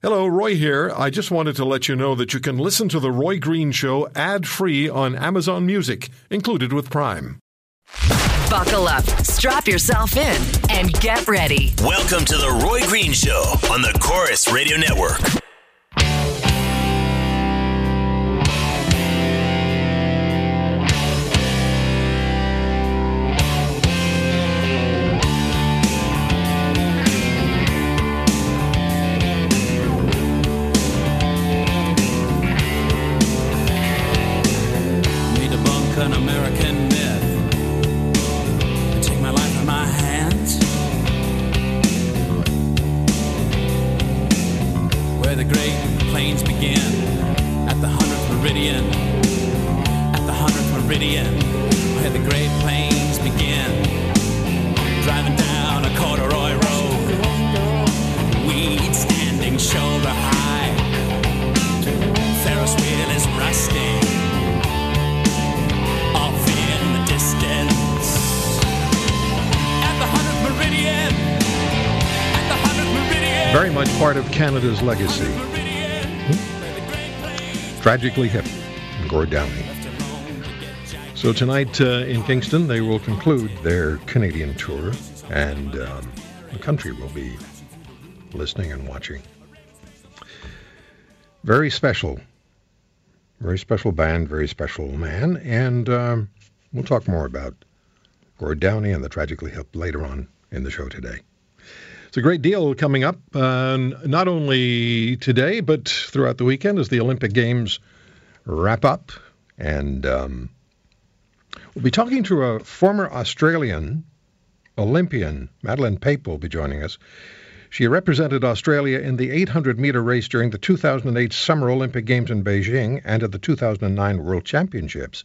Hello, Roy here. I just wanted to let you know that you can listen to The Roy Green Show ad free on Amazon Music, included with Prime. Buckle up, strap yourself in, and get ready. Welcome to The Roy Green Show on the Corus Radio Network. Begin at the hundredth meridian. At the hundredth meridian, where the great plains begin. Driving down a corduroy road, standing shoulder high. Ferris wheel is rusting off in the distance. At the hundredth meridian, at the hundredth meridian. Very much part of Canada's legacy. Tragically hip, Gord Downie. So tonight uh, in Kingston, they will conclude their Canadian tour, and um, the country will be listening and watching. Very special, very special band, very special man, and um, we'll talk more about Gord Downie and the Tragically Hip later on in the show today. It's a great deal coming up, uh, not only today, but throughout the weekend as the Olympic Games wrap up. And um, we'll be talking to a former Australian Olympian. Madeleine Pape will be joining us. She represented Australia in the 800 meter race during the 2008 Summer Olympic Games in Beijing and at the 2009 World Championships,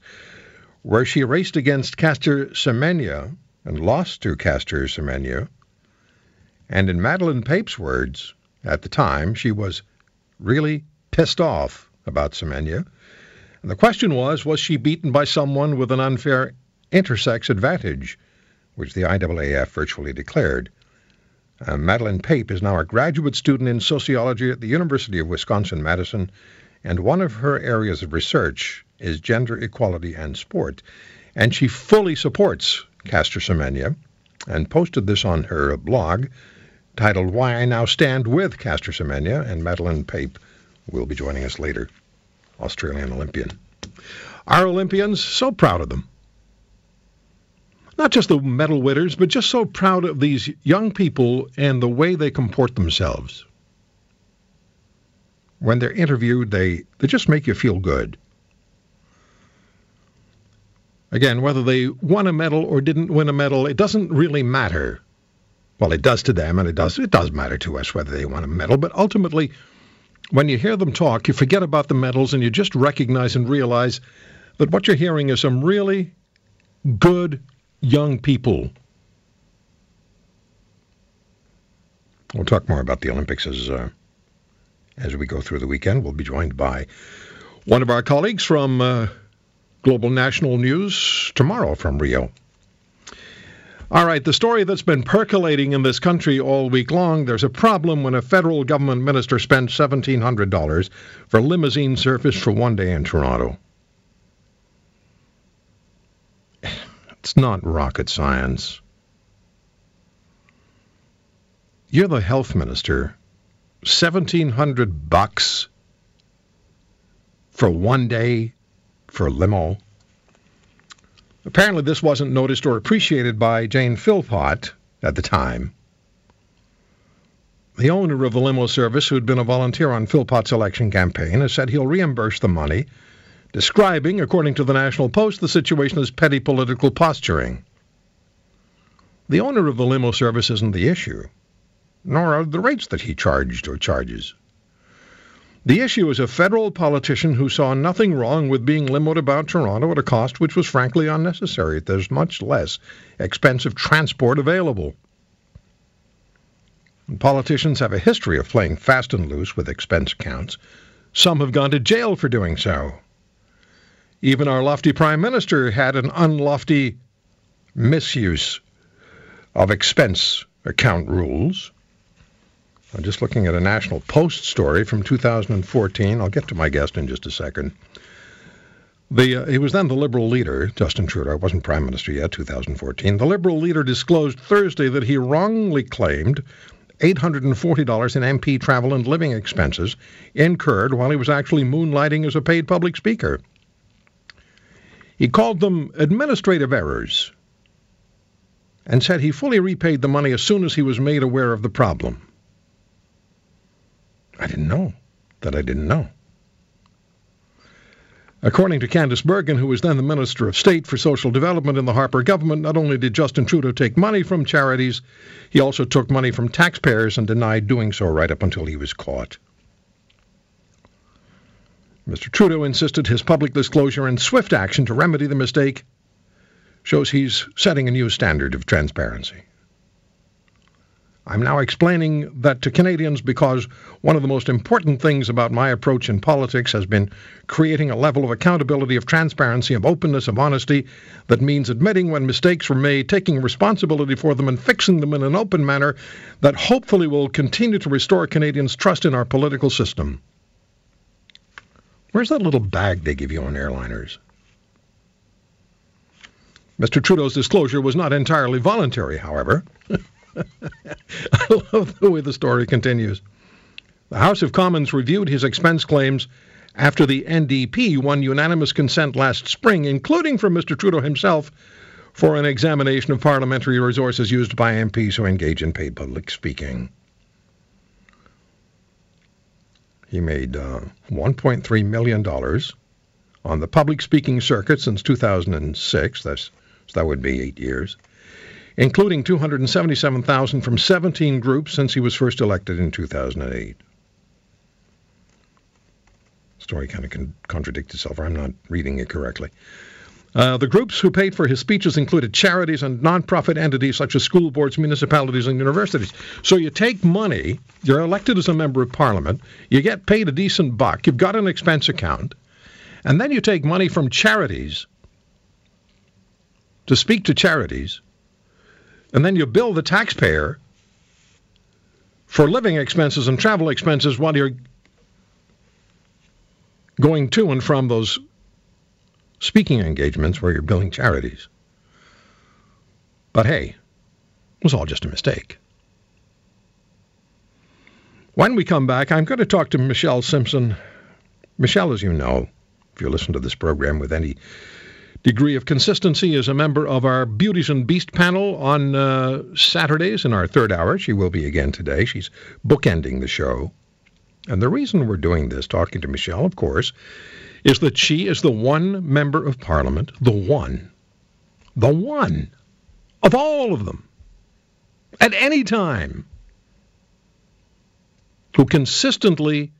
where she raced against Caster Semenya and lost to Caster Semenya. And in Madeleine Pape's words, at the time, she was really pissed off about Semenya. And the question was, was she beaten by someone with an unfair intersex advantage, which the IAAF virtually declared. Uh, Madeleine Pape is now a graduate student in sociology at the University of Wisconsin-Madison, and one of her areas of research is gender equality and sport. And she fully supports Caster Semenya and posted this on her blog titled Why I Now Stand with Caster Semenya, and Madeleine Pape will be joining us later, Australian Olympian. Our Olympians, so proud of them. Not just the medal winners, but just so proud of these young people and the way they comport themselves. When they're interviewed, they, they just make you feel good. Again, whether they won a medal or didn't win a medal, it doesn't really matter. Well, it does to them, and it does it does matter to us whether they won a medal. But ultimately, when you hear them talk, you forget about the medals and you just recognize and realize that what you're hearing is some really good young people. We'll talk more about the Olympics as uh, as we go through the weekend. We'll be joined by one of our colleagues from uh, Global National News tomorrow from Rio. All right, the story that's been percolating in this country all week long there's a problem when a federal government minister spends $1,700 for limousine service for one day in Toronto. It's not rocket science. You're the health minister. 1700 bucks for one day for limo. Apparently, this wasn't noticed or appreciated by Jane Philpott at the time. The owner of the limo service, who'd been a volunteer on Philpott's election campaign, has said he'll reimburse the money, describing, according to the National Post, the situation as petty political posturing. The owner of the limo service isn't the issue, nor are the rates that he charged or charges. The issue is a federal politician who saw nothing wrong with being limoed about Toronto at a cost which was frankly unnecessary. There's much less expensive transport available. And politicians have a history of playing fast and loose with expense accounts. Some have gone to jail for doing so. Even our lofty prime minister had an unlofty misuse of expense account rules. I'm just looking at a National Post story from 2014. I'll get to my guest in just a second. The, uh, he was then the Liberal leader, Justin Trudeau, wasn't Prime Minister yet, 2014. The Liberal leader disclosed Thursday that he wrongly claimed $840 in MP travel and living expenses incurred while he was actually moonlighting as a paid public speaker. He called them administrative errors and said he fully repaid the money as soon as he was made aware of the problem. I didn't know that I didn't know. According to Candice Bergen, who was then the Minister of State for Social Development in the Harper government, not only did Justin Trudeau take money from charities, he also took money from taxpayers and denied doing so right up until he was caught. Mr. Trudeau insisted his public disclosure and swift action to remedy the mistake shows he's setting a new standard of transparency. I'm now explaining that to Canadians because one of the most important things about my approach in politics has been creating a level of accountability, of transparency, of openness, of honesty that means admitting when mistakes were made, taking responsibility for them, and fixing them in an open manner that hopefully will continue to restore Canadians' trust in our political system. Where's that little bag they give you on airliners? Mr. Trudeau's disclosure was not entirely voluntary, however. I love the way the story continues. The House of Commons reviewed his expense claims after the NDP won unanimous consent last spring, including from Mr. Trudeau himself, for an examination of parliamentary resources used by MPs who engage in paid public speaking. He made uh, $1.3 million on the public speaking circuit since 2006. That's, so that would be eight years including 277,000 from 17 groups since he was first elected in 2008. Story kind of con- contradicts itself, or I'm not reading it correctly. Uh, the groups who paid for his speeches included charities and nonprofit entities such as school boards, municipalities, and universities. So you take money, you're elected as a member of parliament, you get paid a decent buck, you've got an expense account, and then you take money from charities to speak to charities and then you bill the taxpayer for living expenses and travel expenses while you're going to and from those speaking engagements where you're billing charities. But hey, it was all just a mistake. When we come back, I'm going to talk to Michelle Simpson. Michelle, as you know, if you listen to this program with any degree of consistency is a member of our Beauties and Beast panel on uh, Saturdays in our third hour. She will be again today. She's bookending the show. And the reason we're doing this, talking to Michelle, of course, is that she is the one member of Parliament, the one, the one of all of them, at any time, who consistently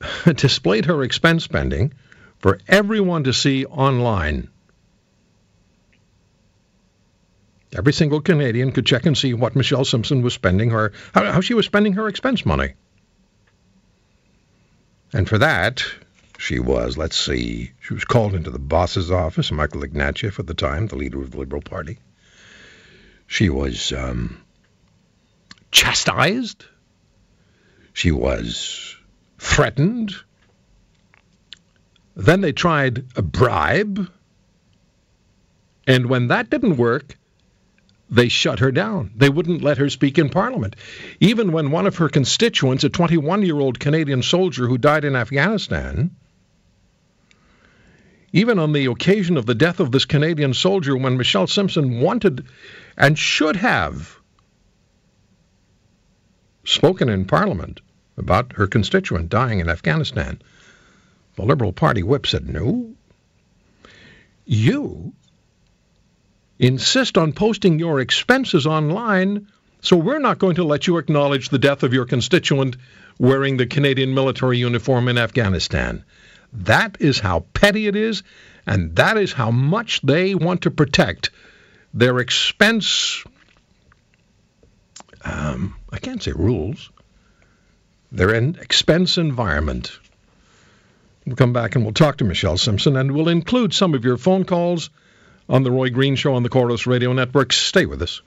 displayed her expense spending for everyone to see online. Every single Canadian could check and see what Michelle Simpson was spending her, how, she was spending her expense money. And for that, she was, let's see, she was called into the boss's office, Michael Ignatieff at the time, the leader of the Liberal Party. She was um, chastised. She was threatened. Then they tried a bribe. And when that didn't work, they shut her down. They wouldn't let her speak in Parliament. Even when one of her constituents, a 21 year old Canadian soldier who died in Afghanistan, even on the occasion of the death of this Canadian soldier, when Michelle Simpson wanted and should have spoken in Parliament about her constituent dying in Afghanistan, the Liberal Party whip said, no. You insist on posting your expenses online, so we're not going to let you acknowledge the death of your constituent wearing the Canadian military uniform in Afghanistan. That is how petty it is, and that is how much they want to protect their expense. Um, I can't say rules. Their expense environment. We'll come back and we'll talk to Michelle Simpson, and we'll include some of your phone calls on the Roy Green Show on the Corus Radio Network. Stay with us.